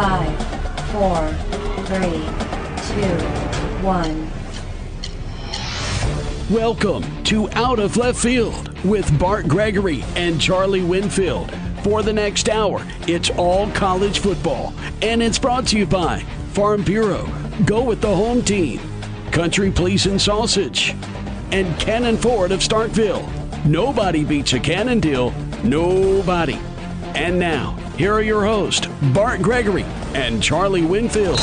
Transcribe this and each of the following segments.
Five, four, three, two, one. Welcome to Out of Left Field with Bart Gregory and Charlie Winfield. For the next hour, it's all college football, and it's brought to you by Farm Bureau. Go with the home team. Country Pleasing Sausage, and Cannon Ford of Starkville. Nobody beats a Cannon deal. Nobody. And now, here are your hosts, Bart Gregory and Charlie Winfield.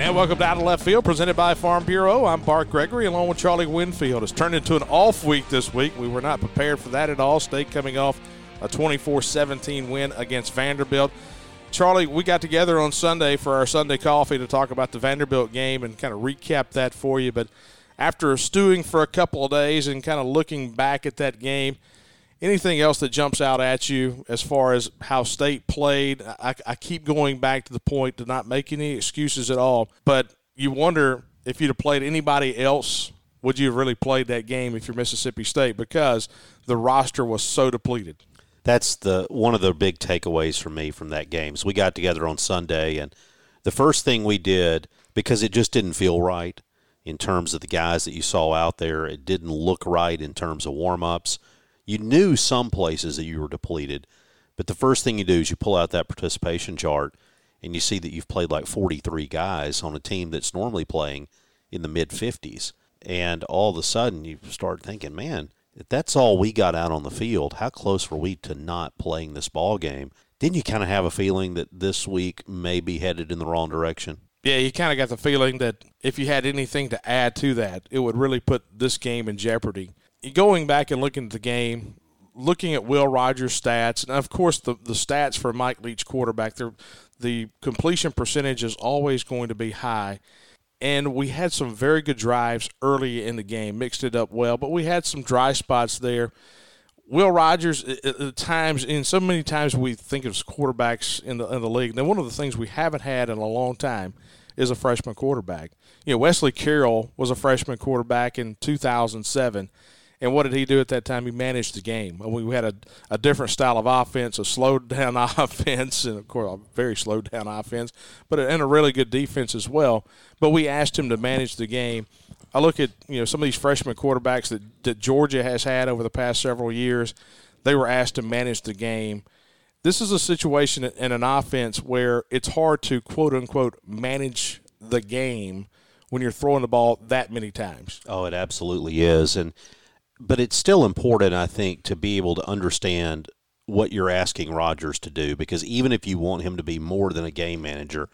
And welcome to Out of Left Field, presented by Farm Bureau. I'm Bart Gregory, along with Charlie Winfield. It's turned into an off week this week. We were not prepared for that at all. State coming off a 24 17 win against Vanderbilt. Charlie, we got together on Sunday for our Sunday coffee to talk about the Vanderbilt game and kind of recap that for you. But after stewing for a couple of days and kind of looking back at that game, anything else that jumps out at you as far as how state played? I, I keep going back to the point to not make any excuses at all, but you wonder if you'd have played anybody else, would you have really played that game if you're Mississippi State because the roster was so depleted? that's the one of the big takeaways for me from that game. So we got together on Sunday, and the first thing we did because it just didn't feel right in terms of the guys that you saw out there. It didn't look right in terms of warm ups. You knew some places that you were depleted, but the first thing you do is you pull out that participation chart and you see that you've played like 43 guys on a team that's normally playing in the mid 50s. And all of a sudden you start thinking, man, if that's all we got out on the field, how close were we to not playing this ball game? Didn't you kind of have a feeling that this week may be headed in the wrong direction? Yeah, you kind of got the feeling that if you had anything to add to that, it would really put this game in jeopardy. Going back and looking at the game, looking at Will Rogers' stats, and of course the, the stats for Mike Leach quarterback, the completion percentage is always going to be high and we had some very good drives early in the game, mixed it up well, but we had some dry spots there. Will Rogers, at times, in so many times we think of quarterbacks in the in the league. Now, one of the things we haven't had in a long time is a freshman quarterback. You know, Wesley Carroll was a freshman quarterback in 2007 and what did he do at that time? He managed the game. Uh, we had a, a different style of offense, a slowed down offense, and of course, a very slowed down offense, but and a really good defense as well. But we asked him to manage the game. I look at you know some of these freshman quarterbacks that, that Georgia has had over the past several years. They were asked to manage the game. This is a situation in an offense where it's hard to quote unquote manage the game when you're throwing the ball that many times. Oh, it absolutely is, and but it's still important, I think, to be able to understand what you're asking Rogers to do because even if you want him to be more than a game manager,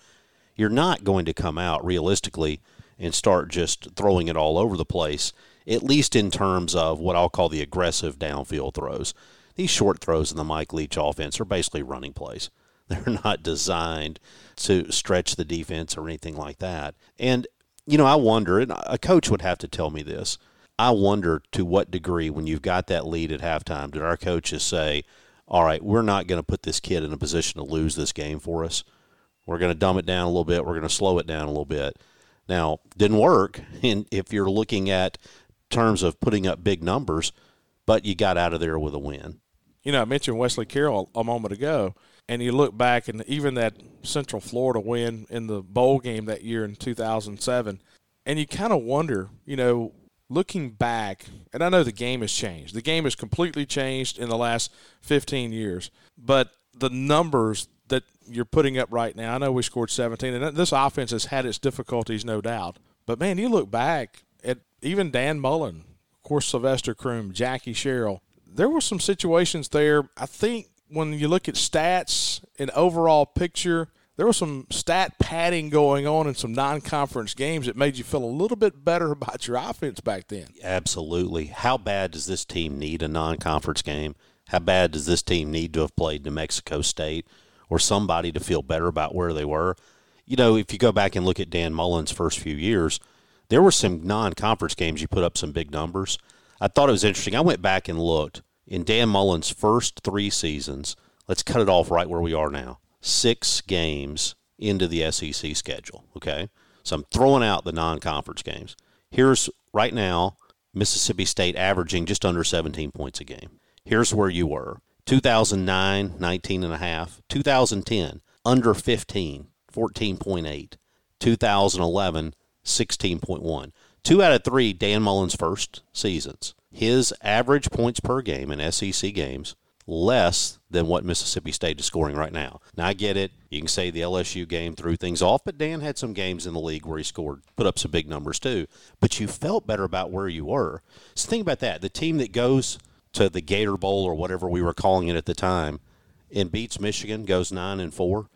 you're not going to come out realistically and start just throwing it all over the place, at least in terms of what I'll call the aggressive downfield throws. These short throws in the Mike Leach offense are basically running plays. They're not designed to stretch the defense or anything like that. And, you know, I wonder, and a coach would have to tell me this I wonder to what degree, when you've got that lead at halftime, did our coaches say, all right, we're not going to put this kid in a position to lose this game for us. We're going to dumb it down a little bit. We're going to slow it down a little bit. Now, didn't work. And if you're looking at terms of putting up big numbers, but you got out of there with a win. You know, I mentioned Wesley Carroll a moment ago, and you look back and even that Central Florida win in the bowl game that year in 2007, and you kind of wonder, you know, looking back, and I know the game has changed. The game has completely changed in the last 15 years, but the numbers that you're putting up right now, I know we scored 17, and this offense has had its difficulties, no doubt. But man, you look back at even Dan Mullen, of course, Sylvester Croom, Jackie Sherrill. There were some situations there. I think when you look at stats and overall picture, there was some stat padding going on in some non-conference games that made you feel a little bit better about your offense back then. Absolutely. How bad does this team need a non-conference game? How bad does this team need to have played New Mexico State or somebody to feel better about where they were? You know, if you go back and look at Dan Mullen's first few years, there were some non-conference games you put up some big numbers. I thought it was interesting. I went back and looked in Dan Mullen's first 3 seasons. Let's cut it off right where we are now six games into the SEC schedule. Okay. So I'm throwing out the non conference games. Here's right now Mississippi State averaging just under 17 points a game. Here's where you were 2009, 19 and a half. 2010, under 15, 14.8. 2011, 16.1. Two out of three Dan Mullen's first seasons. His average points per game in SEC games less than what Mississippi State is scoring right now. Now I get it. You can say the LSU game threw things off, but Dan had some games in the league where he scored, put up some big numbers too. But you felt better about where you were. So think about that. The team that goes to the Gator Bowl or whatever we were calling it at the time and beats Michigan, goes nine and four.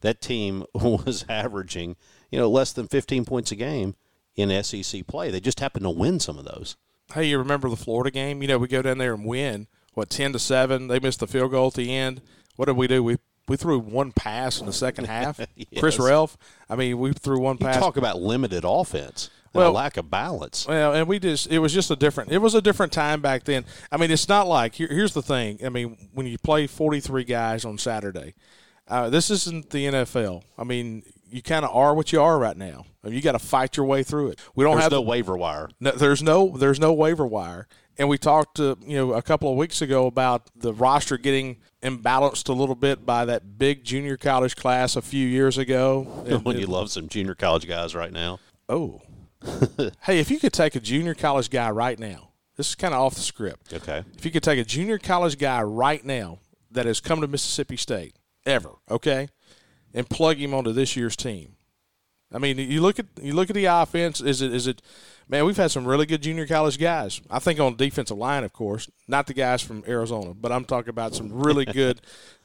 That team was averaging, you know, less than 15 points a game in SEC play. They just happened to win some of those. Hey, you remember the Florida game? You know, we go down there and win what ten to seven. They missed the field goal at the end. What did we do? We we threw one pass in the second half. Yes. Chris Relf. I mean, we threw one You pass. talk about limited offense and Well- a lack of balance. Well, and we just it was just a different it was a different time back then. I mean, it's not like here, here's the thing. I mean, when you play 43 guys on Saturday, uh, this isn't the NFL. I mean, you kind of are what you are right now. I mean, you got to fight your way through it. We don't There's have no waiver wire. no, there's no there's no waiver wire. And we talked uh, you know a couple of weeks ago about the roster getting imbalanced a little bit by that big junior college class a few years ago. And- when you love some junior college guys right now. oh, hey, if you could take a junior college guy right now, this is kind of off the script. Okay. If you could take a junior college guy right now that has come to Mississippi State ever, okay, and plug him onto this year's team. I mean, you look at you look at the offense. Is it is it? Man, we've had some really good junior college guys. I think on the defensive line, of course, not the guys from Arizona, but I'm talking about some really good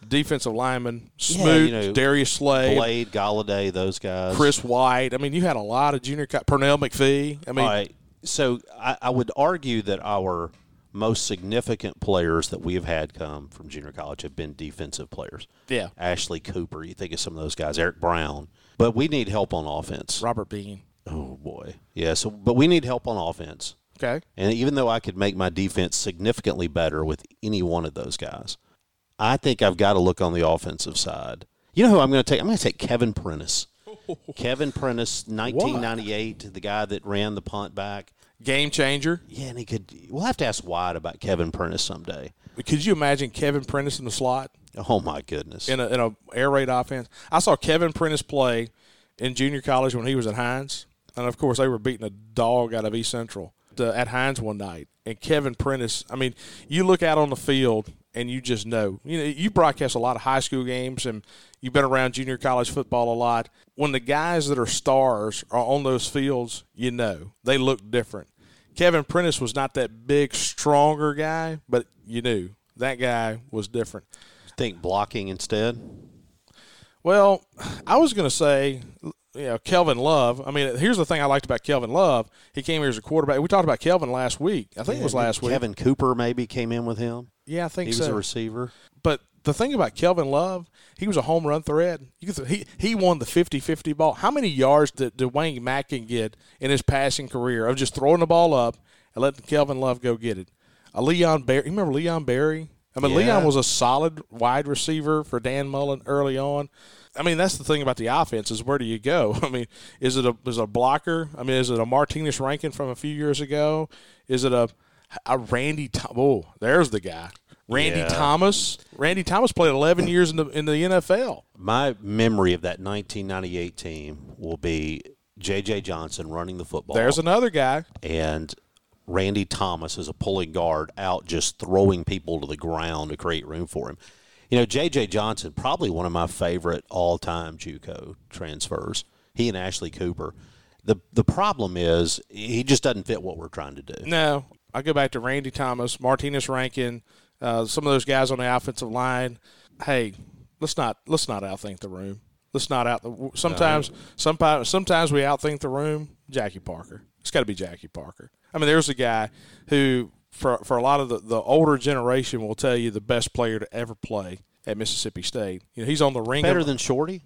defensive linemen. Yeah, you know, Darius Slade, Blade, Galladay, those guys. Chris White. I mean, you had a lot of junior. co- Pernell McPhee. I mean, right. So I, I would argue that our most significant players that we have had come from junior college have been defensive players. yeah, Ashley Cooper, you think of some of those guys, Eric Brown. But we need help on offense. Robert Bean. Oh boy. Yeah, so but we need help on offense. Okay, And even though I could make my defense significantly better with any one of those guys, I think I've got to look on the offensive side. You know who I'm going to take? I'm going to take Kevin Prentice. Kevin Prentice, 1998, the guy that ran the punt back. game changer. Yeah, and he could. We'll have to ask Wyatt about Kevin Prentice someday. Could you imagine Kevin Prentice in the slot? Oh my goodness! in a, in a air raid offense. I saw Kevin Prentice play in junior college when he was at Hinds, and of course they were beating a dog out of East Central uh, at Hinds one night. And Kevin Prentice, I mean, you look out on the field and you just know. You know, you broadcast a lot of high school games and you've been around junior college football a lot. When the guys that are stars are on those fields, you know they look different. Kevin Prentice was not that big, stronger guy, but you knew that guy was different. Think blocking instead. Well, I was going to say, you know, Kelvin Love. I mean, here's the thing I liked about Kelvin Love. He came here as a quarterback. We talked about Kelvin last week. I think it was last week. Kevin Cooper maybe came in with him. Yeah, I think He was a receiver. but the thing about Kelvin Love, he was a home run threat. You could, he he won the 50-50 ball. How many yards did, did Wayne Madkin get in his passing career of just throwing the ball up and letting Kelvin Love go get it? A Leon Barry. You remember Leon Barry? I mean, Yeah. Leon was a solid wide receiver for Dan Mullen early on. I mean, that's the thing about the offense is where do you go? I mean, is it a is it a blocker? I mean, is it a Martinas Rankin from a few years ago? Is it a a Randy? Oh, there's the guy, Randy Yeah. Thomas. Randy Thomas played 11 years in the in the NFL. My memory of that 1998 team will be J.J. Johnson running the football. There's another guy. and Randy Thomas as a pulling guard out just throwing people to the ground to create room for him. You know, J.J. Johnson, probably one of my favorite all-time JUCO transfers. He and Ashley Cooper. The the problem is he just doesn't fit what we're trying to do. No, I go back to Randy Thomas, Martinas Rankin, uh, some of those guys on the offensive line. Hey, let's not let's not outthink the room. Let's not out. Sometimes, sometimes, sometimes we outthink the room. Jackie Parker. It's got to be Jackie Parker. I mean, there's a guy who, for for a lot of the, the older generation, will tell you the best player to ever play at Mississippi State. You know, he's on the ring. Better of, than Shorty?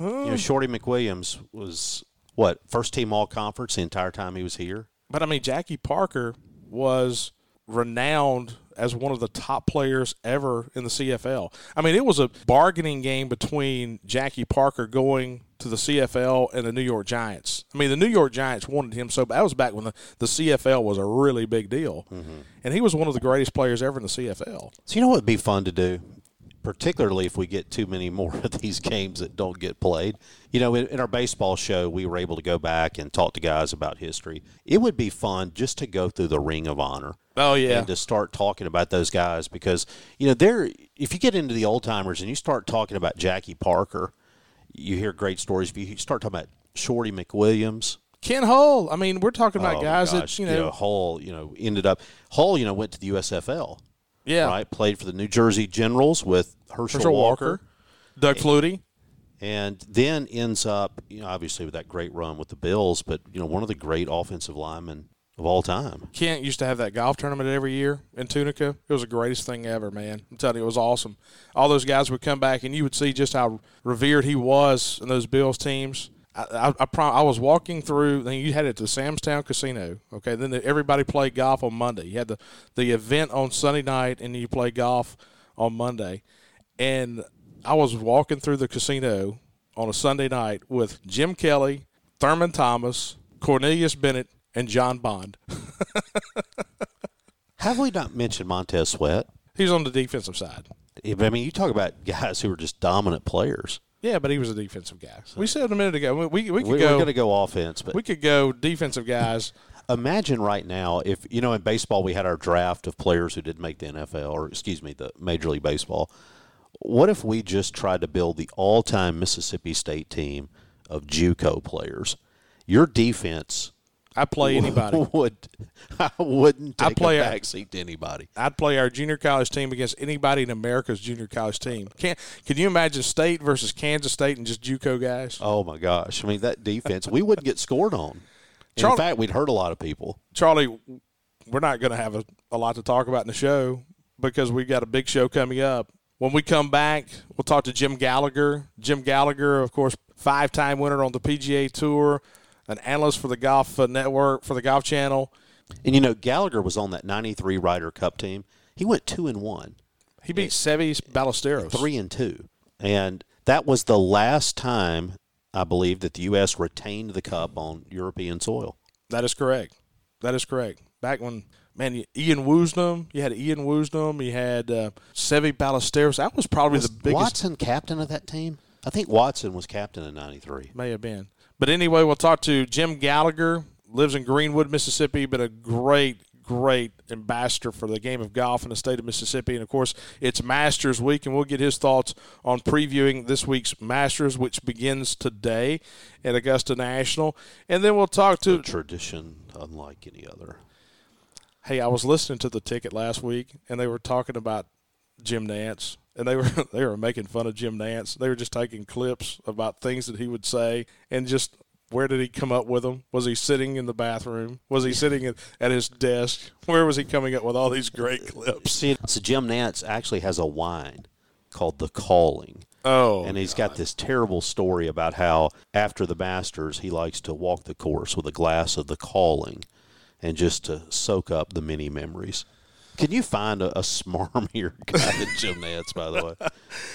You know, Shorty McWilliams was what first team all conference the entire time he was here. But I mean, Jackie Parker was renowned as one of the top players ever in the CFL. I mean, it was a bargaining game between Jackie Parker going to the CFL and the New York Giants. I mean, the New York Giants wanted him so that was back when the, the CFL was a really big deal. Mm-hmm. And he was one of the greatest players ever in the CFL. So you know what would be fun to do particularly if we get too many more of these games that don't get played. You know, in, in, our baseball show, we were able to go back and talk to guys about history. It would be fun just to go through the Ring of Honor. Oh yeah, and to start talking about those guys because you know they're if you get into the old timers and you start talking about Jackie Parker, you hear great stories. If you start talking about Shorty McWilliams, Kent Hull. I mean, we're talking about oh guys gosh, that you know, Hull. You know, ended up Hull. You know, went to the USFL. Yeah, right. Played for the New Jersey Generals with Herschel, Herschel Walker, Walker, Doug Flutie, and then ends up, you know, obviously with that great run with the Bills, but you know, one of the great offensive linemen of all time. Kent used to have that golf tournament every year in Tunica. It was the greatest thing ever, man. I'm telling you, it was awesome. All those guys would come back, and you would see just how revered he was in those Bills teams. I, I, prom- I was walking through. Then you had it to Sam's Town Casino. Okay, then the, everybody played golf on Monday. You had the the event on Sunday night, and you play golf on Monday. And I was walking through the casino on a Sunday night with Jim Kelly, Thurman Thomas, Cornelius Bennett, and John Bond. Have we not mentioned Montez Sweat? He's on the defensive side. I mean, you talk about guys who are just dominant players. Yeah, but he was a defensive guy. We said a minute ago we we, we could we're going to go offense, but we could go defensive guys. Imagine right now if you know in baseball we had our draft of players who didn't make the NFL or excuse me the Major League Baseball. What if we just tried to build the all-time Mississippi State team of JUCO players? Your defense I play anybody. Would I wouldn't take I play a backseat to anybody. I'd play our junior college team against anybody in America's junior college team. Can Can you imagine State versus Kansas State and just JUCO guys? Oh my gosh! I mean that defense, we wouldn't get scored on. Charlie, in fact, we'd hurt a lot of people. Charlie, we're not going to have a, a lot to talk about in the show because we've got a big show coming up. When we come back, we'll talk to Jim Gallagher. Jim Gallagher, of course, five time winner on the PGA Tour an analyst for the Golf uh, Network for the Golf Channel. And you know, Gallagher was on that '93 Ryder Cup team. He went two and one. He beat Seve Ballesteros three and two, and that was the last time I believe that the U.S. retained the cup on European soil. That is correct. That is correct. Back when man, Ian Woosnam, you had Ian Woosnam, you had uh, Seve Ballesteros. That was probably was the biggest. Watson captain of that team. I think Watson was captain in '93. May have been. But anyway, we'll talk to Jim Gallagher, lives in Greenwood, Mississippi, but a great, great ambassador for the game of golf in the state of Mississippi. And of course, it's Masters Week, and we'll get his thoughts on previewing this week's Masters, which begins today at Augusta National. And then we'll talk to a tradition unlike any other. Hey, I was listening to the ticket last week, and they were talking about Jim Nantz and they were they were making fun of Jim Nantz. They were just taking clips about things that he would say and just where did he come up with them? Was he sitting in the bathroom? Was he sitting at his desk? Where was he coming up with all these great clips? See, so Jim Nantz actually has a wine called The Calling. Oh, and he's God. got this terrible story about how after the Masters he likes to walk the course with a glass of The Calling, and just to soak up the many memories. Can you find a, a smarmier guy than Jim Nantz, by the way?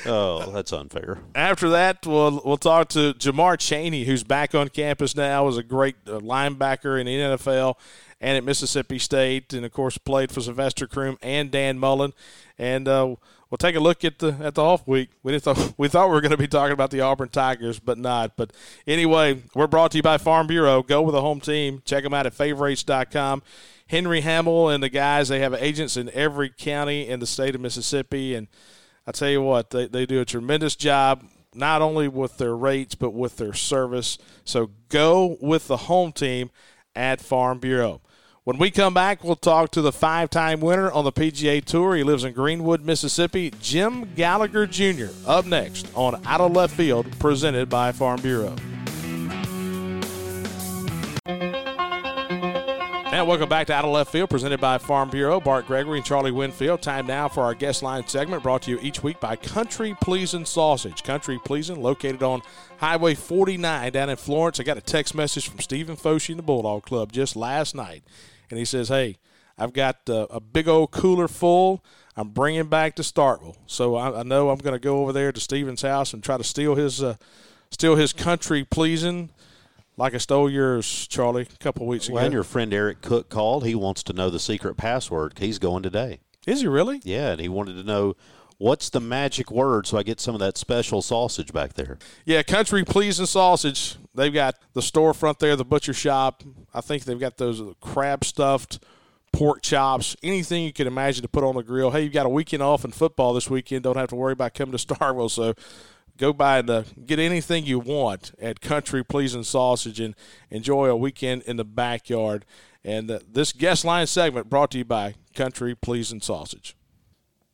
Oh, that's unfair. After that, we'll we'll talk to Jamar Chaney, who's back on campus now, is a great uh, linebacker in the NFL and at Mississippi State, and of course played for Sylvester Croom and Dan Mullen. And uh, we'll take a look at the at the off week. We thought we thought we were going to be talking about the Auburn Tigers, but not. But anyway, we're brought to you by Farm Bureau. Go with a home team. Check them out at favorites.com. Henry Hamill and the guys, they have agents in every county in the state of Mississippi. And I tell you what, they, they do a tremendous job, not only with their rates, but with their service. So go with the home team at Farm Bureau. When we come back, we'll talk to the five time winner on the PGA Tour. He lives in Greenwood, Mississippi, Jim Gallagher Jr., up next on Out of Left Field, presented by Farm Bureau. And welcome back to Out of Left Field, presented by Farm Bureau. Bart Gregory and Charlie Winfield. Time now for our guest line segment, brought to you each week by Country Pleasing Sausage. Country Pleasing, located on Highway 49 down in Florence. I got a text message from Stephen Foshi in the Bulldog Club just last night, and he says, "Hey, I've got uh, a big old cooler full. I'm bringing back to Starkville, so I, I know I'm going to go over there to Stephen's house and try to steal his." Uh, steal his country pleasing like I stole yours, Charlie, a couple weeks ago. Well, and your friend Eric Cook called. He wants to know the secret password. He's going today. Is he really? Yeah, and he wanted to know What's the magic word so I get some of that special sausage back there? Yeah, Country Pleasing Sausage. They've got the storefront there, the butcher shop. I think they've got those crab stuffed pork chops, anything you can imagine to put on the grill. Hey, you've got a weekend off in football this weekend. Don't have to worry about coming to Starkville. So go by and uh, get anything you want at Country Pleasing Sausage and enjoy a weekend in the backyard. And uh, this guest line segment brought to you by Country Pleasing Sausage.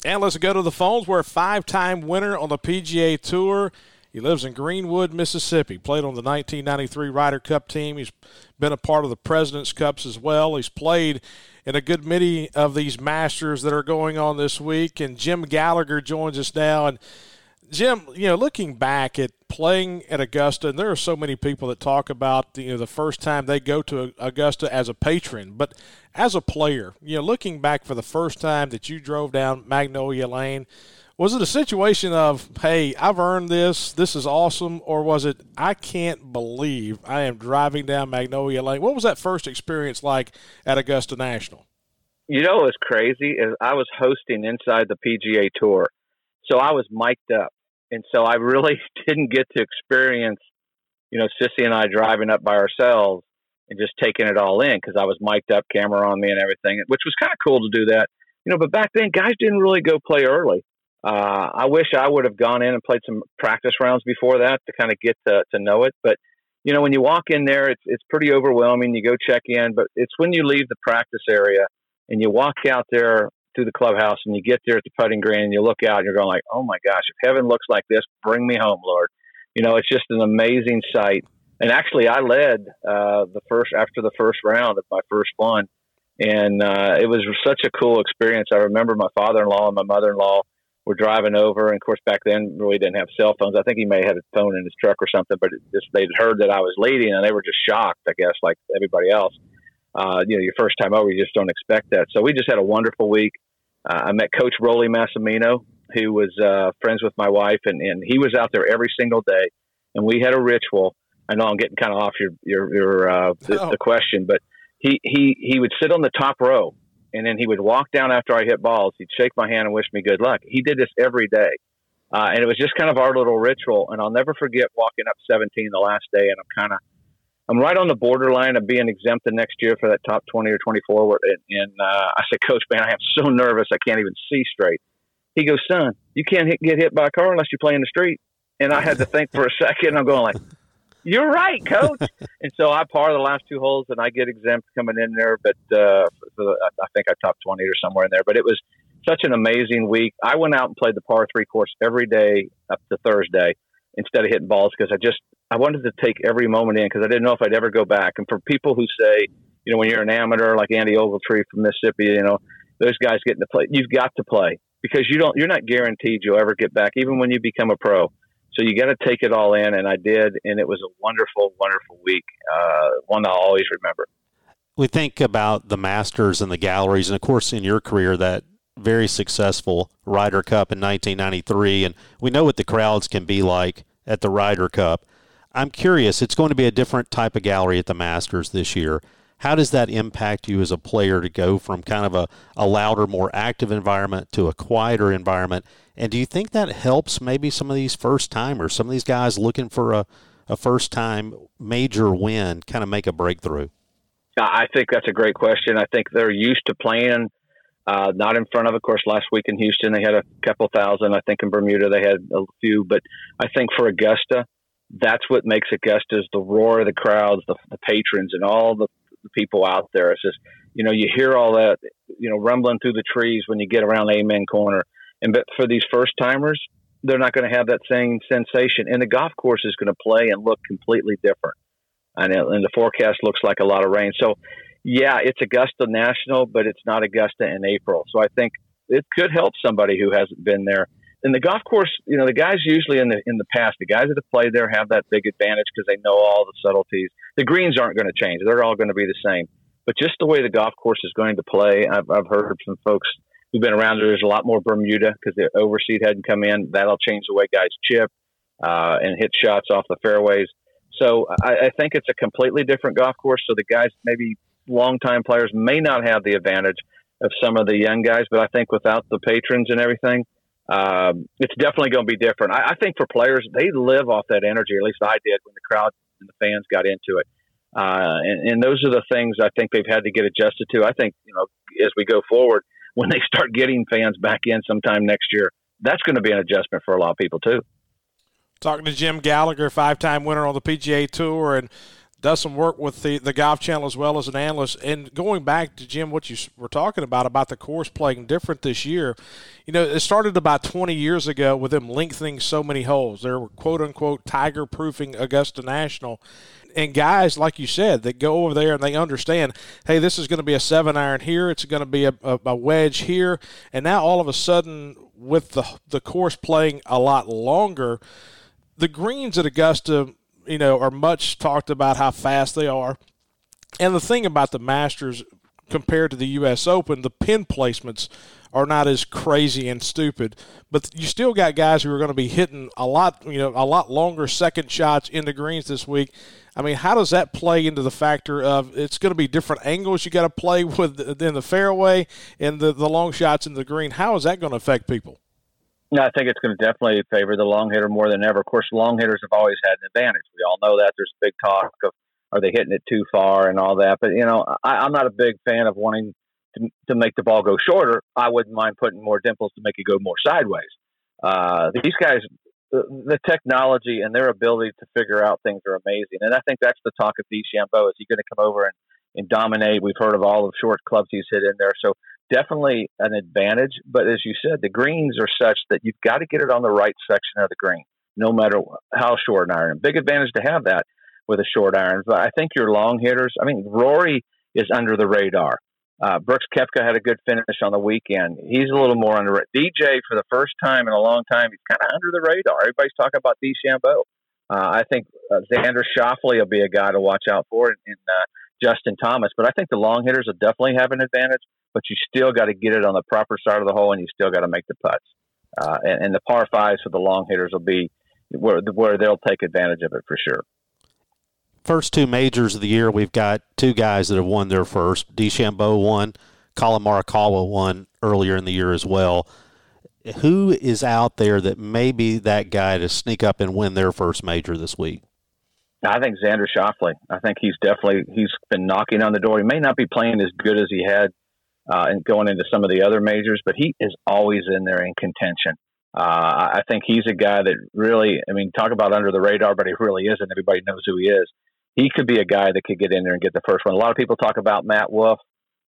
And let's go to the phones. We're a five time winner on the PGA Tour. He lives in Greenwood, Mississippi. Played on the 1993 Ryder Cup team. He's been a part of the President's Cups as well. He's played in a good many of these Masters that are going on this week. And Jim Gallagher joins us now. And Jim, you know, looking back at playing at Augusta, and there are so many people that talk about you know the first time they go to Augusta as a patron, but as a player, you know, looking back for the first time that you drove down Magnolia Lane, was it a situation of hey, I've earned this, this is awesome, or was it I can't believe I am driving down Magnolia Lane? What was that first experience like at Augusta National? You know, what's crazy is I was hosting inside the PGA Tour, so I was mic'd up and so I really didn't get to experience, you know, Sissy and I driving up by ourselves and just taking it all in because I was mic'd up, camera on me, and everything, which was kind of cool to do that, you know. But back then, guys didn't really go play early. Uh, I wish I would have gone in and played some practice rounds before that to kind of get to, to know it. But you know, when you walk in there, it's it's pretty overwhelming. You go check in, but it's when you leave the practice area and you walk out there through the clubhouse and you get there at the putting green and you look out and you're going like, oh my gosh, if heaven looks like this, bring me home, Lord. You know, it's just an amazing sight. And actually, I led uh, the first after the first round of my first one, and uh, it was such a cool experience. I remember my father-in-law and my mother-in-law were driving over, and of course, back then really didn't have cell phones. I think he may have had a phone in his truck or something, but just they'd heard that I was leading, and they were just shocked, I guess, like everybody else uh, you know, your first time over, you just don't expect that. So we just had a wonderful week. Uh, I met Coach Rollie Massimino, who was uh, friends with my wife, and, and he was out there every single day. And we had a ritual. I know I'm getting kind of off your your, your uh, the, oh. the question, but he, he he would sit on the top row, and then he would walk down after I hit balls. He'd shake my hand and wish me good luck. He did this every day. Uh, and it was just kind of our little ritual. And I'll never forget walking up 17 the last day, and I'm kind of I'm right on the borderline of being exempted next year for that top 20 or 24. And, and uh, I said, Coach, man, I am so nervous I can't even see straight. He goes, son, you can't hit, get hit by a car unless you play in the street. And I had to think for a second. I'm going like, you're right, coach. and so I par the last two holes and I get exempt coming in there. But uh, I think I top 20 or somewhere in there. But it was such an amazing week. I went out and played the par three course every day up to Thursday instead of hitting balls because I just I wanted to take every moment in because I didn't know if I'd ever go back. And for people who say, you know, when you're an amateur like Andy Ogletree from Mississippi, you know, those guys getting to play, you've got to play because you don't, you're not guaranteed you'll ever get back, even when you become a pro. So you got to take it all in, and I did, and it was a wonderful, wonderful week, uh, one I'll always remember. We think about the Masters and the galleries, and of course, in your career, that very successful Ryder Cup in 1993, and we know what the crowds can be like at the Ryder Cup. I'm curious, it's going to be a different type of gallery at the Masters this year. How does that impact you as a player to go from kind of a, a louder, more active environment to a quieter environment? And do you think that helps maybe some of these first timers, some of these guys looking for a, a first time major win, kind of make a breakthrough? I think that's a great question. I think they're used to playing uh, not in front of, of course, last week in Houston they had a couple thousand. I think in Bermuda they had a few, but I think for Augusta, that's what makes Augusta is the roar of the crowds, the, the patrons, and all the, the, people out there. It's just, you know, you hear all that, you know, rumbling through the trees when you get around Amen Corner. And but for these first timers, they're not going to have that same sensation. And the golf course is going to play and look completely different. And, and the forecast looks like a lot of rain. So, yeah, it's Augusta National, but it's not Augusta in April. So I think it could help somebody who hasn't been there in the golf course, you know, the guys usually in the in the past, the guys that have played there have that big advantage because they know all the subtleties. The greens aren't going to change; they're all going to be the same. But just the way the golf course is going to play, I've, I've heard from folks who've been around. there. There's a lot more Bermuda because the overseed hadn't come in. That'll change the way guys chip uh, and hit shots off the fairways. So I, I think it's a completely different golf course. So the guys, maybe longtime players, may not have the advantage of some of the young guys. But I think without the patrons and everything um, it's definitely going to be different. I, I think for players, they live off that energy. At least I did when the crowd and the fans got into it. Uh, and, and those are the things I think they've had to get adjusted to. I think you know as we go forward, when they start getting fans back in sometime next year, that's going to be an adjustment for a lot of people too. Talking to Jim Gallagher, five-time winner on the PGA Tour, and does some work with the, the Golf Channel as well as an analyst. And going back to Jim, what you were talking about about the course playing different this year, you know, it started about 20 years ago with them lengthening so many holes. They were quote unquote tiger proofing Augusta National. And guys, like you said, that go over there and they understand, hey, this is going to be a seven iron here, it's going to be a, a, a wedge here, and now all of a sudden, with the the course playing a lot longer, the greens at Augusta you know, are much talked about how fast they are. And the thing about the Masters compared to the U.S. Open, the pin placements are not as crazy and stupid. But you still got guys who are going to be hitting a lot, you know, a lot longer second shots into greens this week. I mean, how does that play into the factor of it's going to be different angles you got to play with in the fairway and the, the long shots in the green? How is that going to affect people? No, I think it's going to definitely favor the long hitter more than ever. Of course, long hitters have always had an advantage. We all know that. There's big talk of are they hitting it too far and all that. But you know, I, I'm not a big fan of wanting to, to make the ball go shorter. I wouldn't mind putting more dimples to make it go more sideways. Uh, these guys, the, the technology and their ability to figure out things are amazing. And I think that's the talk of DeChambeau. Is he going to come over and, and dominate? We've heard of all the short clubs he's hit in there. So definitely an advantage. But as you said, the greens are such that you've got to get it on the right section of the green, no matter how short an iron. Big advantage to have that with a short iron. But I think your long hitters, I mean, Rory is under the radar. Uh, Brooks Koepka had a good finish on the weekend. He's a little more under. DJ, for the first time in a long time, he's kind of under the radar. Everybody's talking about DeChambeau. Uh, I think uh, Xander Schauffele will be a guy to watch out for, and uh, Justin Thomas. But I think the long hitters will definitely have an advantage but you still got to get it on the proper side of the hole, and you still got to make the putts. Uh, and, and, the par fives for the long hitters will be where, where they'll take advantage of it for sure. First two majors of the year, we've got two guys that have won their first. DeChambeau won, Collin Morikawa won earlier in the year as well. Who is out there that may be that guy to sneak up and win their first major this week? I think Xander Schauffele. I think he's definitely he's been knocking on the door. He may not be playing as good as he had uh, and going into some of the other majors, but he is always in there in contention. Uh, I think he's a guy that really, I mean, talk about under the radar, but he really isn't. Everybody knows who he is. He could be a guy that could get in there and get the first one. A lot of people talk about Matt Wolff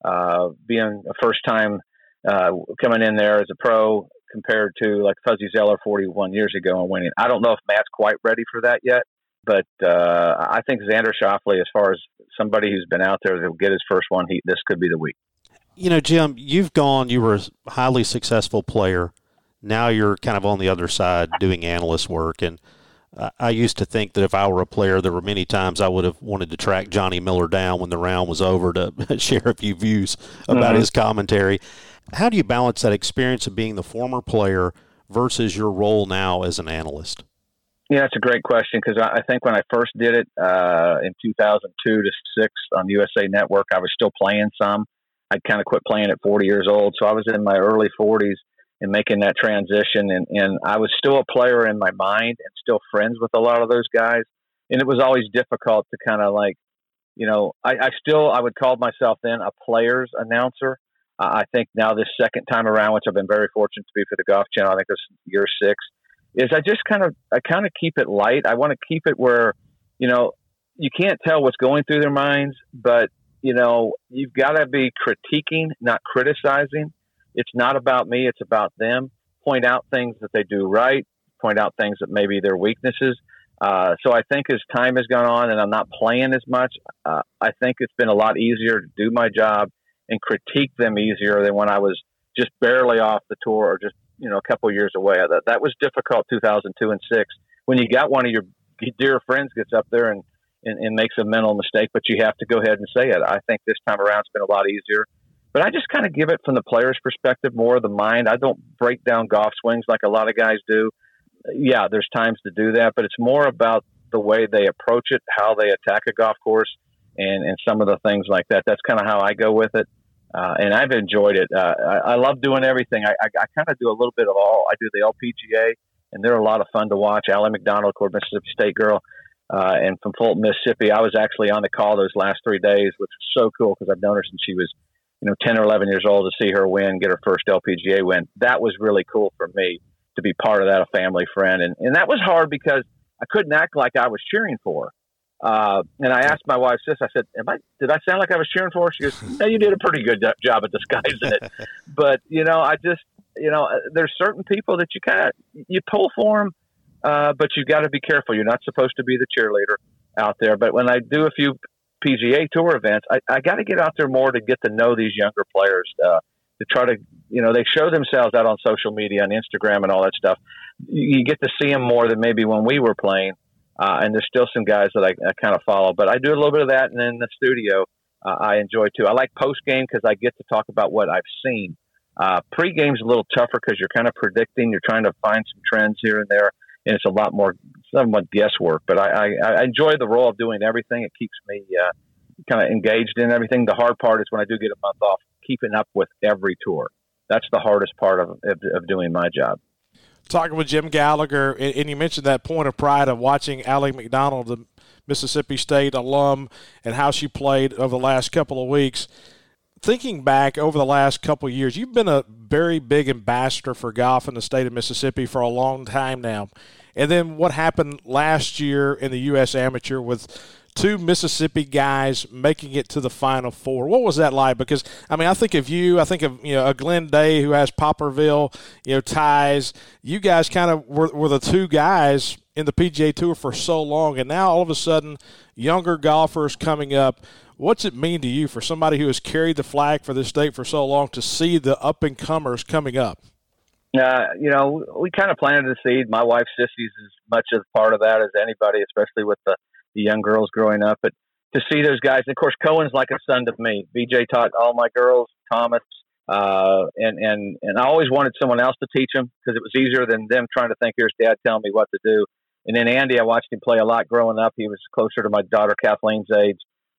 uh, being a first time uh, coming in there as a pro compared to like Fuzzy Zoeller 41 years ago and winning. I don't know if Matt's quite ready for that yet, but uh, I think Xander Schauffele, as far as somebody who's been out there that'll get his first one, he, this could be the week you know, Jim, you've gone, you were a highly successful player. Now you're kind of on the other side doing analyst work. And I used to think that if I were a player, there were many times I would have wanted to track Johnny Miller down when the round was over to share a few views about mm-hmm. his commentary. How do you balance that experience of being the former player versus your role now as an analyst? Yeah, that's a great question because I think when I first did it uh, in 2002 to six on USA Network, I was still playing some. I kind of quit playing at 40 years old. So I was in my early 40s and making that transition. And, and I was still a player in my mind and still friends with a lot of those guys. And it was always difficult to kind of like, you know, I, I still, I would call myself then a player's announcer. Uh, I think now this second time around, which I've been very fortunate to be for the Golf Channel, I think this year six, is I just kind of, I kind of keep it light. I want to keep it where, you know, you can't tell what's going through their minds, but you know, you've got to be critiquing, not criticizing. It's not about me, it's about them. Point out things that they do right, point out things that maybe their weaknesses. Uh, so I think as time has gone on and I'm not playing as much, uh, I think it's been a lot easier to do my job and critique them easier than when I was just barely off the tour or just, you know, a couple years away. That, that was difficult 2002 and six when you got one of your dear friends gets up there and and, and makes a mental mistake, but you have to go ahead and say it. I think this time around it's been a lot easier. But I just kind of give it from the player's perspective, more of the mind. I don't break down golf swings like a lot of guys do. Yeah, there's times to do that, but it's more about the way they approach it, how they attack a golf course, and, and some of the things like that. That's kind of how I go with it. Uh, and I've enjoyed it. Uh, I, I love doing everything. I, I, I kind of do a little bit of all. I do the LPGA, and they're a lot of fun to watch. Ally McDonald, of course, Mississippi State girl, uh, and from Fulton, Mississippi. I was actually on the call those last three days, which was so cool because I've known her since she was, you know, 10 or 11 years old to see her win, get her first LPGA win. That was really cool for me to be part of that, a family friend. And, and that was hard because I couldn't act like I was cheering for her. Uh, and I asked my wife, this. I said, Am I, did I sound like I was cheering for her? She goes, No, you did a pretty good job at disguising it. but, you know, I just, you know, uh, there's certain people that you kind of, you pull for them, uh, but you've got to be careful. You're not supposed to be the cheerleader out there. But when I do a few PGA Tour events, I, I got to get out there more to get to know these younger players. Uh, to try to, you know, they show themselves out on social media and Instagram and all that stuff. You, you get to see them more than maybe when we were playing uh, and there's still some guys that I, I kind of follow, but I do a little bit of that. And then the studio, uh, I enjoy too. I like post game because I get to talk about what I've seen. Uh, Pre game's a little tougher because you're kind of predicting. You're trying to find some trends here and there, and it's a lot more somewhat guesswork. But I, I, I enjoy the role of doing everything. It keeps me uh, kind of engaged in everything. The hard part is when I do get a month off, keeping up with every tour. That's the hardest part of, of, of doing my job talking with Jim Gallagher, and, and, you mentioned that point of pride of watching Ally McDonald, the Mississippi State alum, and how she played over the last couple of weeks. Thinking back over the last couple of years, you've been a very big ambassador for golf in the state of Mississippi for a long time now. And then what happened last year in the U.S. Amateur with two Mississippi guys making it to the Final Four. What was that like? Because I mean, I think of you. I think of you know a Glenn Day who has Poplarville, you know ties. You guys kind of were, were the two guys in the PGA Tour for so long, and now all of a sudden, younger golfers coming up. What's it mean to you for somebody who has carried the flag for this state for so long to see the up and comers coming up? Uh, you know, we kind of planted the seed. My wife Sissy's as much as part of that as anybody, especially with the the young girls growing up. But to see those guys, and of course, Cohen's like a son to me. BJ taught all my girls, Thomas, uh, and and and I always wanted someone else to teach them because it was easier than them trying to think. Here's Dad telling me what to do. And then Andy, I watched him play a lot growing up. He was closer to my daughter Kathleen's age.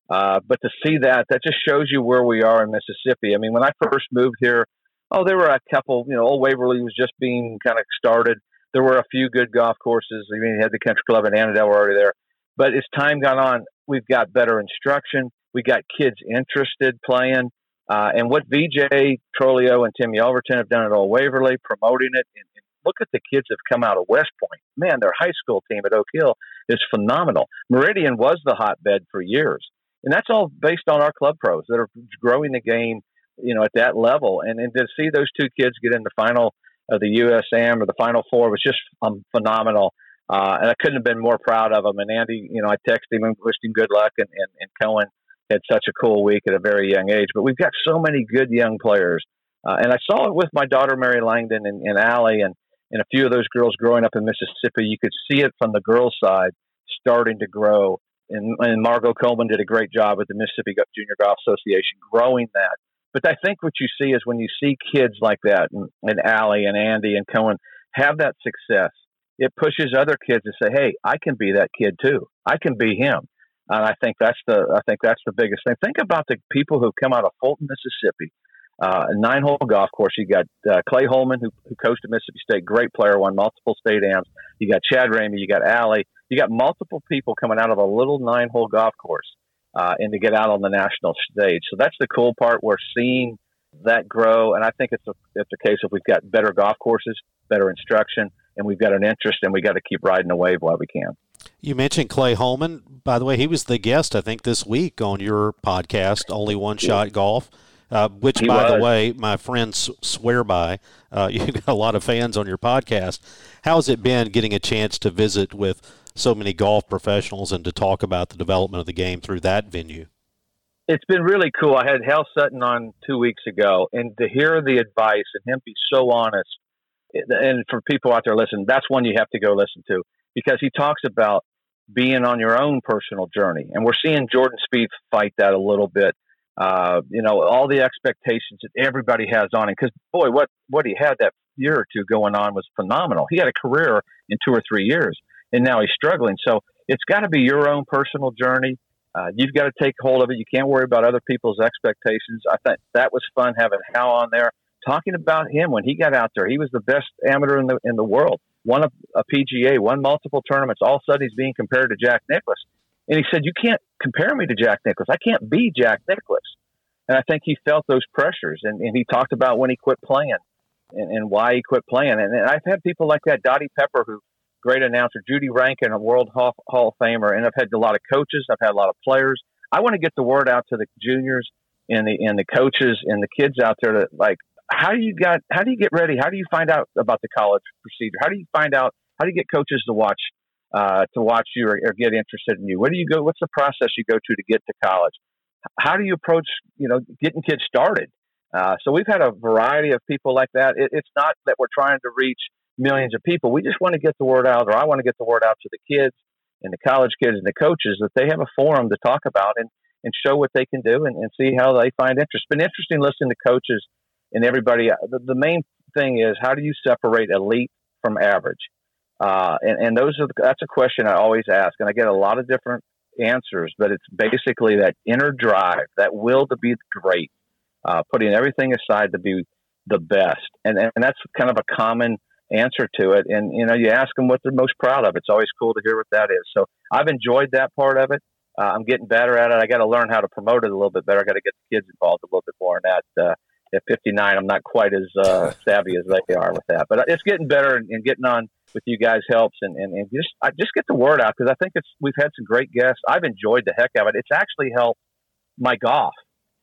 Uh, but to see that, that just shows you where we are in Mississippi. I mean, when I first moved here, oh, there were a couple. You know, Old Waverly was just being kind of started. There were a few good golf courses. I mean, you had the Country Club and Annandale were already there. But as time got on, we've got better instruction. We got kids interested playing. Uh, and what VJ Trolio and Tim Yelverton have done at Old Waverly, promoting it. And, and look at the kids that have come out of West Point. Man, their high school team at Oak Hill is phenomenal. Meridian was the hotbed for years. And that's all based on our club pros that are growing the game, you know, at that level. And, and to see those two kids get in the final of the USAM or the final four was just um, phenomenal. Uh, and I couldn't have been more proud of him. And Andy, you know, I texted him and wished him good luck. And, and, and Cohen had such a cool week at a very young age. But we've got so many good young players. Uh, and I saw it with my daughter, Mary Langdon, and, and Ally, and, and a few of those girls growing up in Mississippi. You could see it from the girls' side starting to grow. And, and Margot Coleman did a great job with the Mississippi Junior Golf Association growing that. But I think what you see is when you see kids like that, and, and Ally and Andy and Cohen have that success, it pushes other kids to say, "Hey, I can be that kid too. I can be him." And I think that's the I think that's the biggest thing. Think about the people who've come out of Fulton, Mississippi, uh, nine hole golf course. You got uh, Clay Homan, who, who coached at Mississippi State, great player, won multiple state ams. You got Chad Ramey, you got Ally, you got multiple people coming out of a little nine hole golf course uh, and to get out on the national stage. So that's the cool part. We're seeing that grow, and I think it's a it's a case of we've got better golf courses, better instruction, and we've got an interest, and we got to keep riding the wave while we can. You mentioned Clay Homan. By the way, he was the guest, I think, this week on your podcast, Only One Shot Golf, uh, which, he by was. the way, my friends swear by. Uh, you've got a lot of fans on your podcast. How's it been getting a chance to visit with so many golf professionals and to talk about the development of the game through that venue? It's been really cool. I had Hal Sutton on two weeks ago, and to hear the advice and him be so honest and for people out there listening, that's one you have to go listen to because he talks about being on your own personal journey, and we're seeing Jordan Spieth fight that a little bit. Uh, you know, all the expectations that everybody has on him. Because boy, what what he had that year or two going on was phenomenal. He had a career in two or three years, and now he's struggling. So it's got to be your own personal journey. uh, you've got to take hold of it. You can't worry about other people's expectations. I think that was fun having Hal on there talking about him when he got out there. He was the best amateur in the in the world. Won a, a PGA, won multiple tournaments. All of a sudden, he's being compared to Jack Nicklaus, and he said, "You can't compare me to Jack Nicklaus. I can't be Jack Nicklaus." And I think he felt those pressures, and, and he talked about when he quit playing and, and why he quit playing. And, and I've had people like that, Dottie Pepper, who great announcer, Judy Rankin, a World Hall, Hall of Famer, and I've had a lot of coaches. I've had a lot of players. I want to get the word out to the juniors and the and the coaches and the kids out there that like how do you got how do you get ready? How do you find out about the college procedure? How do you find out how do you get coaches to watch uh, to watch you or, or, get interested in you? Where do you go? What's the process you go to to get to college? How do you approach you know getting kids started? Uh, so we've had a variety of people like that. It, it's not that we're trying to reach millions of people. We just want to get the word out, or I want to get the word out to the kids and the college kids and the coaches that they have a forum to talk about and, and show what they can do and, and see how they find interest. It's been interesting listening to coaches and everybody. The, the main thing is how do you separate elite from average? Uh, and, and those are that's a question I always ask, and I get a lot of different answers. But it's basically that inner drive, that will to be great, uh, putting everything aside to be the best, and and that's kind of a common answer to it. And you know, you ask them what they're most proud of. It's always cool to hear what that is. So I've enjoyed that part of it. Uh, I'm getting better at it. I got to learn how to promote it a little bit better. I got to get the kids involved a little bit more in that. Uh, at 59, I'm not quite as uh, savvy as they are with that, but it's getting better and, and getting on with you guys helps and, and, and just I just get the word out because I think it's we've had some great guests. I've enjoyed the heck out of it. It's actually helped my golf.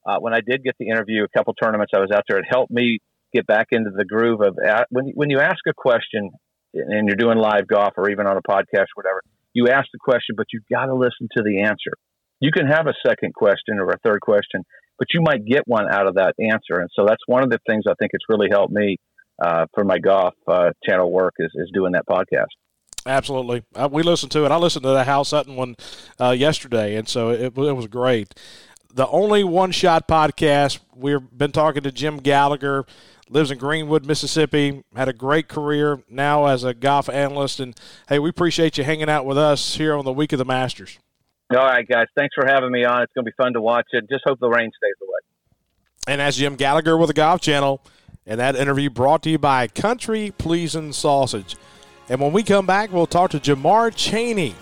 Uh, when I did get the interview, a couple tournaments I was out there, it helped me get back into the groove of when when you ask a question and you're doing live golf or even on a podcast or whatever, you ask the question, but you've got to listen to the answer. You can have a second question or a third question, but you might get one out of that answer. And so that's one of the things I think it's really helped me uh, for my golf uh, channel work is, is doing that podcast. Absolutely, uh, we listened to it. I listened to the Hal Sutton one uh, yesterday, and so it, it was great. The only one shot podcast. We've been talking to Jim Gallagher lives in Greenwood, Mississippi, had a great career now as a golf analyst. And hey, we appreciate you hanging out with us here on the week of the Masters. All right, guys. Thanks for having me on. It's going to be fun to watch it. Just hope the rain stays away. And as Jim Gallagher with the Golf Channel, and that interview brought to you by Country Pleasing Sausage. And when we come back, we'll talk to Jamar Chaney,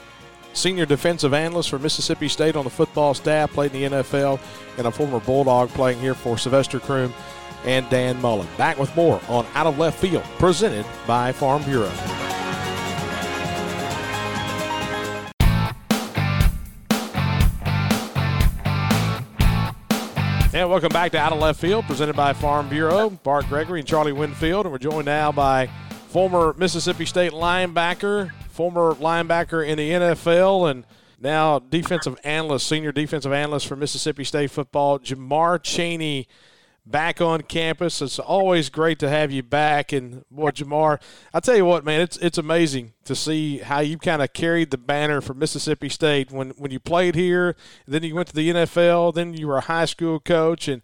senior defensive analyst for Mississippi State on the football staff, played in the NFL, and a former Bulldog playing here for Sylvester Croom and Dan Mullen. Back with more on Out of Left Field, presented by Farm Bureau. And welcome back to Out of Left Field, presented by Farm Bureau. Bart Gregory and Charlie Winfield, and we're joined now by former Mississippi State linebacker, former linebacker in the NFL, and now defensive analyst, senior defensive analyst for Mississippi State football, Jamar Chaney back on campus. It's always great to have you back. And boy, Jamar, I tell you what, man, it's it's amazing to see how you kind of carried the banner for Mississippi State when when you played here. Then you went to the NFL. Then you were a high school coach, and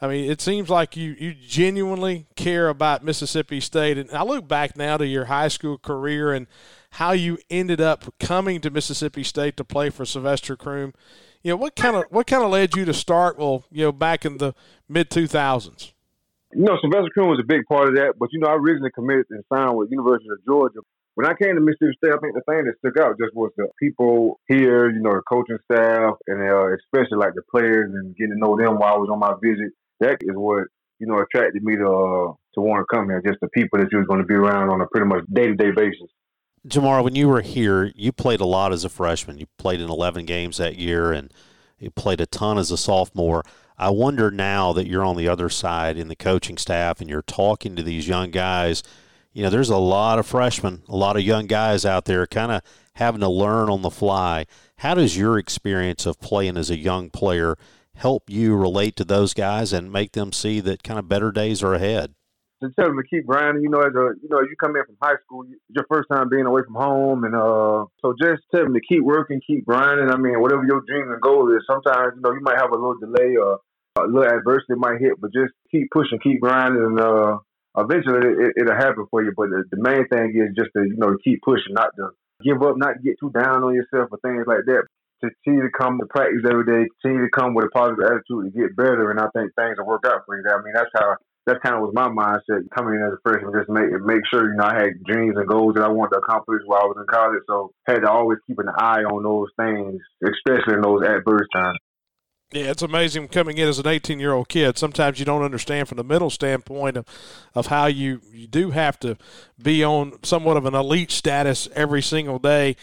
I mean, it seems like you you genuinely care about Mississippi State. And I look back now to your high school career and how you ended up coming to Mississippi State to play for Sylvester Croom you know, what kind of what kind of led you to start? Well, you know, back in the mid two thousands. You know, Sylvester Croom was a big part of that, but you know, I originally committed and signed with University of Georgia. When I came to Mississippi State, I think the thing that stuck out just was the people here, you know, the coaching staff, and uh, especially like the players and getting to know them while I was on my visit. That is what you know attracted me to uh, to want to come here. Just the people that you was going to be around on a pretty much day to day basis. Jamar, when you were here, you played a lot as a freshman. You played in 11 games that year and you played a ton as a sophomore. I wonder now that you're on the other side in the coaching staff and you're talking to these young guys, you know, there's a lot of freshmen, a lot of young guys out there kind of having to learn on the fly. How does your experience of playing as a young player help you relate to those guys and make them see that kind of better days are ahead? To tell them to keep grinding. You know, as a you know, you come in from high school, it's your first time being away from home, and uh, so just tell them to keep working, keep grinding. I mean, whatever your dream and goal is, sometimes you know you might have a little delay or a little adversity might hit, but just keep pushing, keep grinding, and uh, eventually it, will happen for you. But the, the main thing is just to you know keep pushing, not to give up, not get too down on yourself or things like that. to continue to come to practice every day, continue to come with a positive attitude to get better, and I think things will work out for you. I mean, that's how that kind of was my mindset coming in as a freshman, just make make sure you know I had dreams and goals that I wanted to accomplish while I was in college. So had to always keep an eye on those things, especially in those adverse times. Yeah, it's amazing coming in as an 18 year old kid. Sometimes you don't understand from the mental standpoint of, of how you, you do have to be on somewhat of an elite status every single day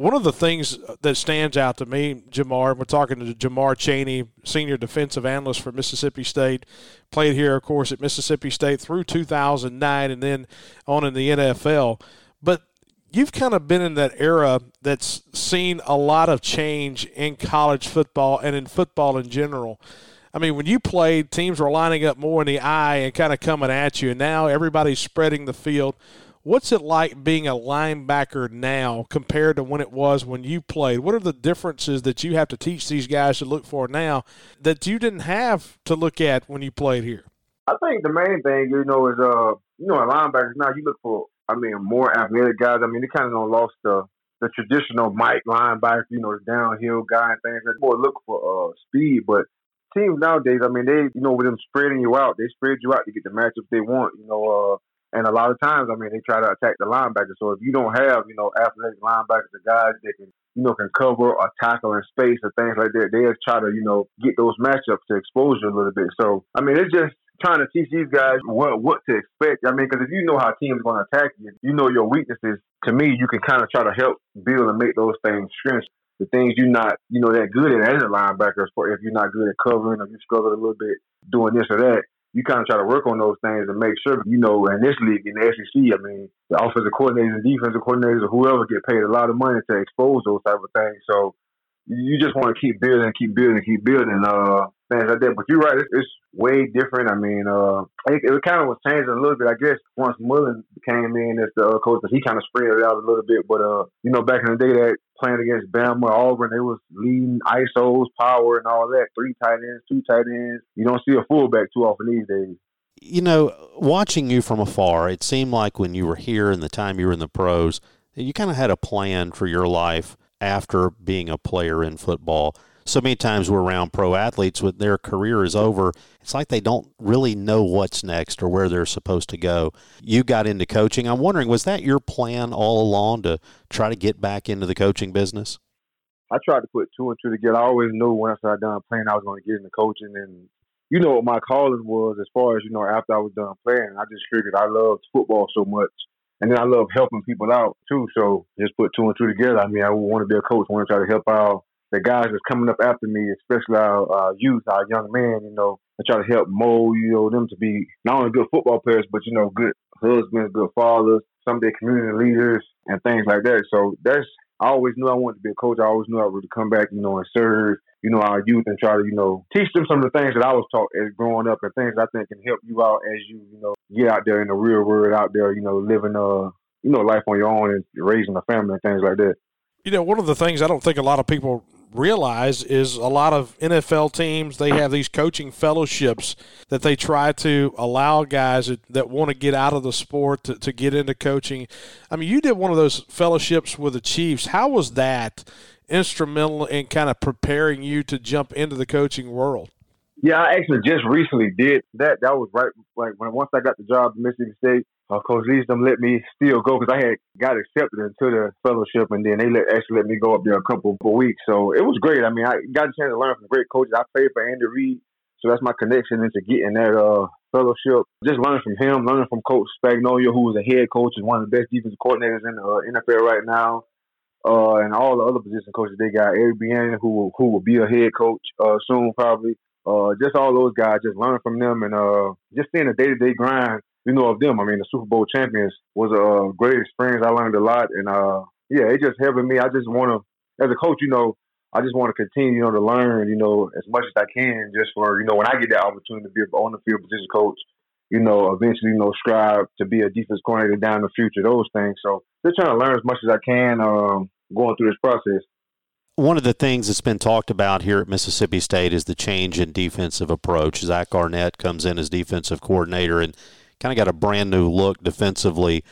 one of the things that stands out to me, Jamar, we're talking to Jamar Chaney, senior defensive analyst for Mississippi State, played here, of course, at Mississippi State through 2009 and then on in the NFL. But you've kind of been in that era that's seen a lot of change in college football and in football in general. I mean, when you played, teams were lining up more in the eye and kind of coming at you, and now everybody's spreading the field. What's it like being a linebacker now compared to when it was when you played? What are the differences that you have to teach these guys to look for now that you didn't have to look at when you played here? I think the main thing, you know, is uh, you know, a linebacker now you look for, I mean, more athletic guys. I mean, they kind of lost the the traditional Mike linebacker, you know, the downhill guy and things. More look for uh speed, but teams nowadays, I mean, they, you know, with them spreading you out, they spread you out to get the matchups they want. You know, uh, and a lot of times, I mean, they try to attack the linebacker. So if you don't have, you know, athletic linebackers, the guys that can, you know, can cover or tackle in space or things like that, they just try to, you know, get those matchups to expose you a little bit. So, I mean, it's just trying to teach these guys what what to expect. I mean, because if you know how teams going to attack you, you know your weaknesses. To me, you can kind of try to help build and make those things strengths. The things you're not, you know, that good at as a linebacker, if you're not good at covering or you struggle a little bit doing this or that, you kind of try to work on those things and make sure, you know, in this league, in the SEC, I mean, the offensive coordinators and defensive coordinators or whoever get paid a lot of money to expose those type of things. So you just want to keep building, keep building, keep building, uh, things like that. But you're right, it's, it's way different. I mean, uh, it, it, kind of was changing a little bit, I guess, once Mullen came in as the uh, coach, he kind of spread it out a little bit. But, uh, you know, back in the day, that playing against Bama, Auburn, they was leading ISOs, power, and all that. Three tight ends, two tight ends. You don't see a fullback too often these days. You know, watching you from afar, it seemed like when you were here and the time you were in the pros, you kind of had a plan for your life after being a player in football. So many times we're around pro athletes when their career is over. It's like they don't really know what's next or where they're supposed to go. You got into coaching. I'm wondering, was that your plan all along to try to get back into the coaching business? I tried to put two and two together. I always knew once I done playing, I was going to get into coaching. And you know what my calling was as far as, you know, after I was done playing. I just figured I loved football so much and then I love helping people out too. So just put two and two together. I mean, I want to be a coach. I want to try to help out the guys that's coming up after me, especially our uh, youth, our young men. You know, I try to help mold you know them to be not only good football players, but you know, good husbands, good fathers, some of their community leaders, and things like that. So that's I always knew I wanted to be a coach. I always knew I would come back, you know, and serve, you know, our youth and try to, you know, teach them some of the things that I was taught as growing up and things I think can help you out as you, you know, get out there in the real world, out there, you know, living uh, you know, life on your own and raising a family and things like that. You know, one of the things I don't think a lot of people realize is a lot of NFL teams they have these coaching fellowships that they try to allow guys that, that want to get out of the sport to, to get into coaching. I mean, you did one of those fellowships with the Chiefs. How was that instrumental in kind of preparing you to jump into the coaching world? Yeah, I actually just recently did that. That was right like when once I got the job at Mississippi State uh, Coach them let me still go because I had got accepted into the fellowship, and then they let actually let me go up there a couple of weeks. So it was great. I mean, I got a chance to learn from great coaches. I played for Andy Reid, so that's my connection into getting that uh, fellowship. Just learning from him, learning from Coach Spagnuolo, who was a head coach and one of the best defensive coordinators in the uh, NFL right now. Uh, and all the other position coaches they got, Eric Bieniemy, who will, who will be a head coach uh, soon probably. Uh, just all those guys, just learning from them and uh, just seeing the day to day grind you know, of them. I mean, the Super Bowl champions was a great experience. I learned a lot, and uh, yeah, it just helping me. I just want to, as a coach, you know, I just want to continue, you know, to learn, you know, as much as I can, just for you know, when I get that opportunity to be on the field position coach, you know, eventually, you know, strive to be a defense coordinator down in the future, those things. So just trying to learn as much as I can, um, going through this process. One of the things that's been talked about here at Mississippi State is the change in defensive approach. Zach Arnett comes in as defensive coordinator, and kind of got a brand new look defensively.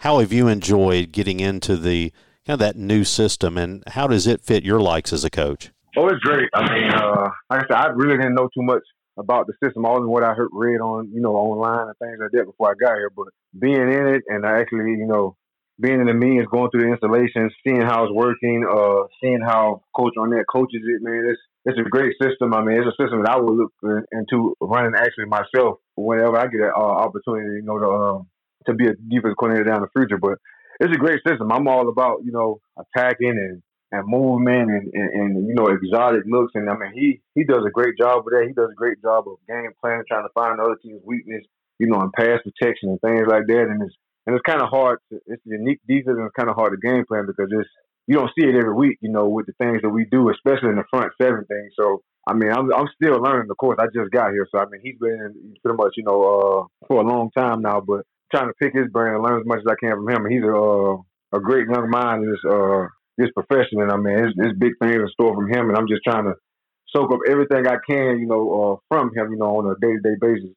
How have you enjoyed getting into the kind of that new system, and how does it fit your likes as a coach? Oh, it's great. I mean, uh, like I said, I really didn't know too much about the system, all than what I heard read on, you know, online and things like that before I got here. But being in it and I actually, you know, being in the means, going through the installations, seeing how it's working, uh, seeing how Coach Arnett coaches it, man, it's it's a great system. I mean, it's a system that I would look into running actually myself whenever I get an uh, opportunity, you know, to uh, to be a defensive coordinator down the future. But it's a great system. I'm all about you know attacking and and movement and, and, and, you know exotic looks. And I mean, he he does a great job of that. He does a great job of game planning, trying to find the other team's weakness, you know, and pass protection and things like that. And it's and it's kind of hard. To, it's unique defense, and kind of hard to game plan because it's you don't see it every week, you know, with the things that we do, especially in the front seven thing. So I mean, I'm I'm still learning. Of course, I just got here, so I mean, he's been pretty much, you know, uh, for a long time now. But trying to pick his brain and learn as much as I can from him. He's a uh, a great young mind in this uh, this profession, and I mean, it's, it's big things in store from him. And I'm just trying to soak up everything I can, you know, uh, from him, you know, on a day to day basis.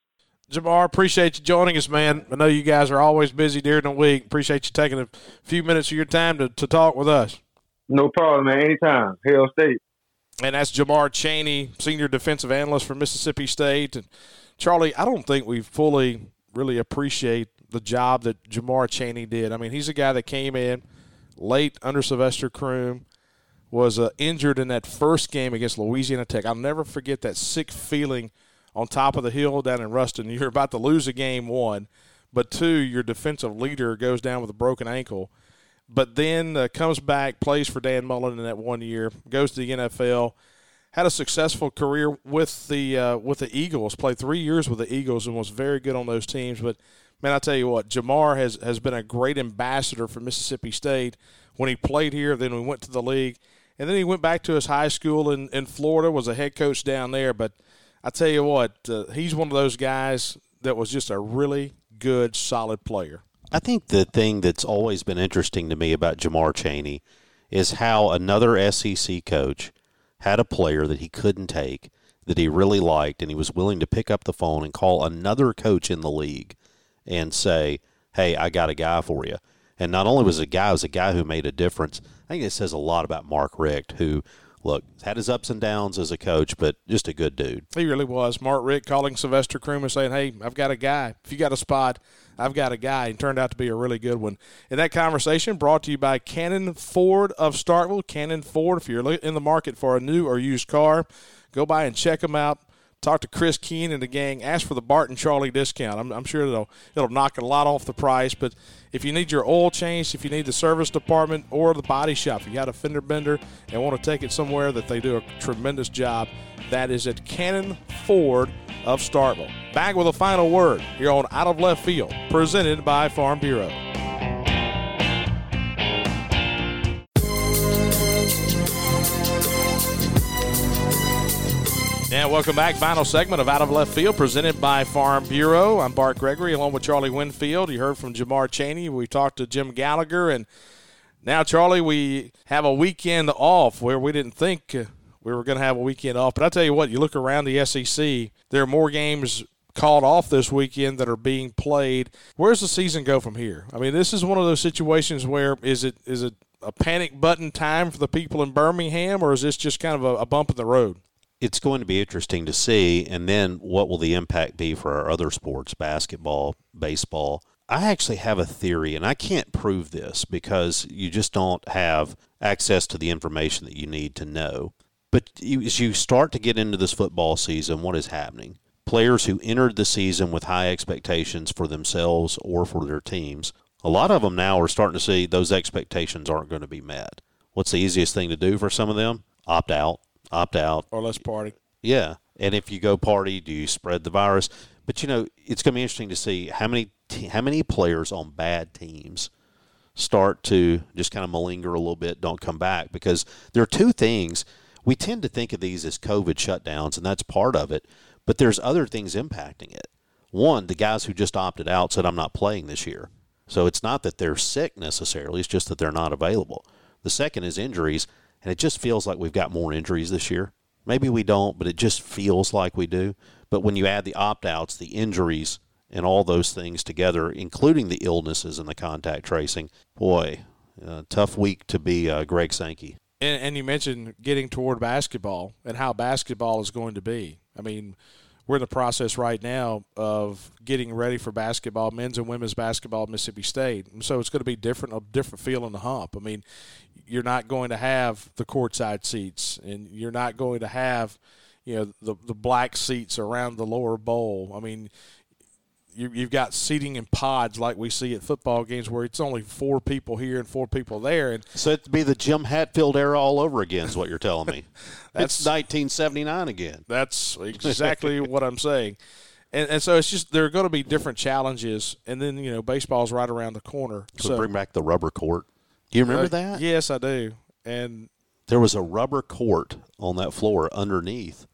Jamar, appreciate you joining us, man. I know you guys are always busy during the week. Appreciate you taking a few minutes of your time to, to talk with us. No problem, man. Anytime. Hail State. And that's Jamar Chaney, senior defensive analyst for Mississippi State. And Charlie, I don't think we fully really appreciate the job that Jamar Chaney did. I mean, he's a guy that came in late under Sylvester Croom, was uh, injured in that first game against Louisiana Tech. I'll never forget that sick feeling – on top of the hill down in Ruston. You're about to lose a game, one, but two, your defensive leader goes down with a broken ankle. But then uh, comes back, plays for Dan Mullen in that one year, goes to the NFL, had a successful career with the uh, with the Eagles. Played three years with the Eagles and was very good on those teams. But man, I tell you what, Jamar has has been a great ambassador for Mississippi State when he played here. Then we went to the league, and then he went back to his high school in in Florida. Was a head coach down there, but I tell you what, uh, he's one of those guys that was just a really good, solid player. I think the thing that's always been interesting to me about Jamar Chaney is how another SEC coach had a player that he couldn't take that he really liked, and he was willing to pick up the phone and call another coach in the league and say, "Hey, I got a guy for you." And not only was a guy, was a guy who made a difference. I think it says a lot about Mark Richt, who look, had his ups and downs as a coach, but just a good dude. He really was. Mark Richt calling Sylvester Croom saying, hey, I've got a guy. If you got a spot, I've got a guy. And turned out to be a really good one. In that conversation, brought to you by Cannon Ford of Starkville. Cannon Ford, if you're in the market for a new or used car, go by and check them out talk to Chris Keene and the gang. Ask for the Bart and Charlie discount. I'm, I'm sure it'll it'll knock a lot off the price. But if you need your oil changed, if you need the service department or the body shop, if you got a fender bender and want to take it somewhere that they do a tremendous job, that is at Cannon Ford of Starkville. Back with a final word here on Out of Left Field, presented by Farm Bureau. And welcome back. Final segment of Out of Left Field presented by Farm Bureau. I'm Bart Gregory along with Charlie Winfield. You heard from Jamar Chaney. We talked to Jim Gallagher. And now, Charlie, we have a weekend off where we didn't think uh, we were going to have a weekend off. But I tell you what, you look around the SEC, there are more games called off this weekend that are being played. Where's the season go from here? I mean, this is one of those situations where is it is it a panic button time for the people in Birmingham, or is this just kind of a, a bump in the road? It's going to be interesting to see. And then what will the impact be for our other sports, basketball, baseball? I actually have a theory, and I can't prove this because you just don't have access to the information that you need to know. But you, as you start to get into this football season, what is happening? Players who entered the season with high expectations for themselves or for their teams, a lot of them now are starting to see those expectations aren't going to be met. What's the easiest thing to do for some of them? Opt out opt out or let's party. Yeah, and if you go party, do you spread the virus? But you know, it's going to be interesting to see how many te- how many players on bad teams start to just kind of malinger a little bit, don't come back because there are two things. We tend to think of these as COVID shutdowns, and that's part of it. But there's other things impacting it. One, the guys who just opted out said, "I'm not playing this year." So it's not that they're sick necessarily; it's just that they're not available. The second is injuries and it just feels like we've got more injuries this year. Maybe we don't, but it just feels like we do. But when you add the opt outs, the injuries, and all those things together, including the illnesses and the contact tracing, boy, uh, tough week to be uh, Greg Sankey. And, and you mentioned getting toward basketball and how basketball is going to be. I mean, we're in the process right now of getting ready for basketball, men's and women's basketball at Mississippi State. And so it's going to be different, a different feel in the hump. I mean, you're not going to have the courtside seats, and you're not going to have, you know, the the black seats around the lower bowl. I mean, you, you've got seating in pods like we see at football games where it's only four people here and four people there, and So it'd be the Jim Hatfield era all over again, is what you're telling me. That's- it's 1979 again. That's exactly what I'm saying. And, and so it's just there are going to be different challenges, and then you know baseball's right around the corner. So So bring back the rubber court. Do you remember uh, that? Yes, I do. And There was a rubber court on that floor underneath.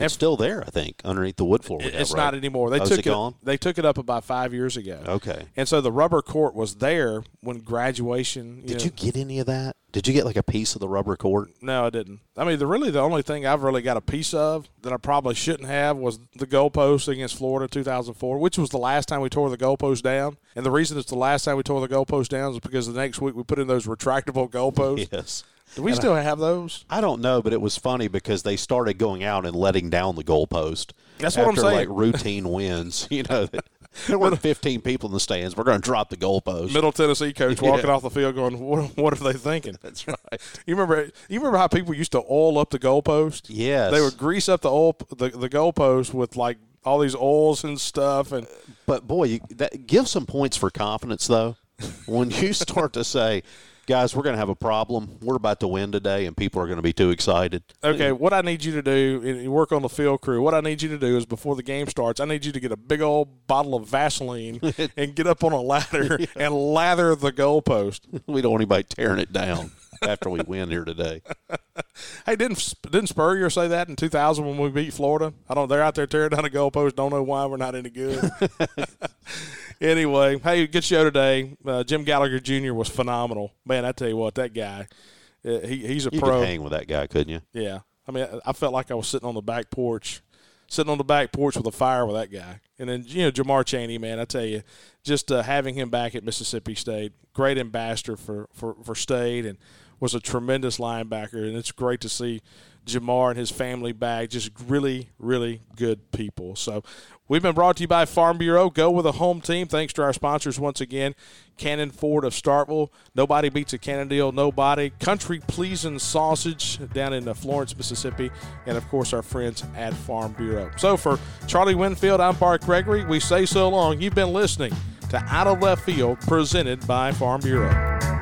It's Ev- still there, I think, underneath the wood floor. we it- have, it's right? not anymore. They Oh, took it gone? They took it up about five years ago. Okay. And so the rubber court was there when graduation. Did know- you get any of that? Did you get like a piece of the rubber court? No, I didn't. I mean, the really the only thing I've really got a piece of that I probably shouldn't have was the goalpost against Florida 2004, which was the last time we tore the goalpost down. And the reason it's the last time we tore the goalpost down is because the next week we put in those retractable goalposts. Yes. Do we still have those? I don't know, but it was funny because they started going out and letting down the goalpost. That's what I'm saying. Like routine wins, you know. There were 15 people in the stands. We're going to drop the goalpost. Middle Tennessee coach Yeah. walking off the field, going, "What, what are they thinking?" That's right. You remember? You remember how people used to oil up the goalpost? Yes. They would grease up the oil the, the goalpost with like all these oils and stuff, and But boy, you, that give some points for confidence though. when you start to say, "Guys, we're going to have a problem. We're about to win today," and people are going to be too excited. Okay, what I need you to do, and you work on the field crew. What I need you to do is before the game starts, I need you to get a big old bottle of Vaseline and get up on a ladder and lather the goalpost. We don't want anybody tearing it down after we win here today. Hey, didn't didn't Spurrier say that in 2000 when we beat Florida? I don't. They're out there tearing down a goalpost. Don't know why we're not any good. Anyway, hey, good show today. Uh, Jim Gallagher Jr. was phenomenal. Man, I tell you what, that guy, uh, he, he's a You pro. hang with that guy, couldn't you? Yeah, I mean, I- I felt like I was sitting on the back porch, sitting on the back porch with a fire with that guy. And then you know Jamar Chaney, man, I tell you, just uh, having him back at Mississippi State, great ambassador for for for State, and was a tremendous linebacker. And it's great to see Jamar and his family back. Just really, really good people. So. We've been brought to you by Farm Bureau. Go with a home team. Thanks to our sponsors once again. Cannon Ford of Starkville. Nobody beats a Cannon deal. Nobody. Country Pleasing Sausage down in uh, Florence, Mississippi. And, of course, our friends at Farm Bureau. So, for Charlie Winfield, I'm Bart Gregory. We say so long. You've been listening to Out of Left Field presented by Farm Bureau.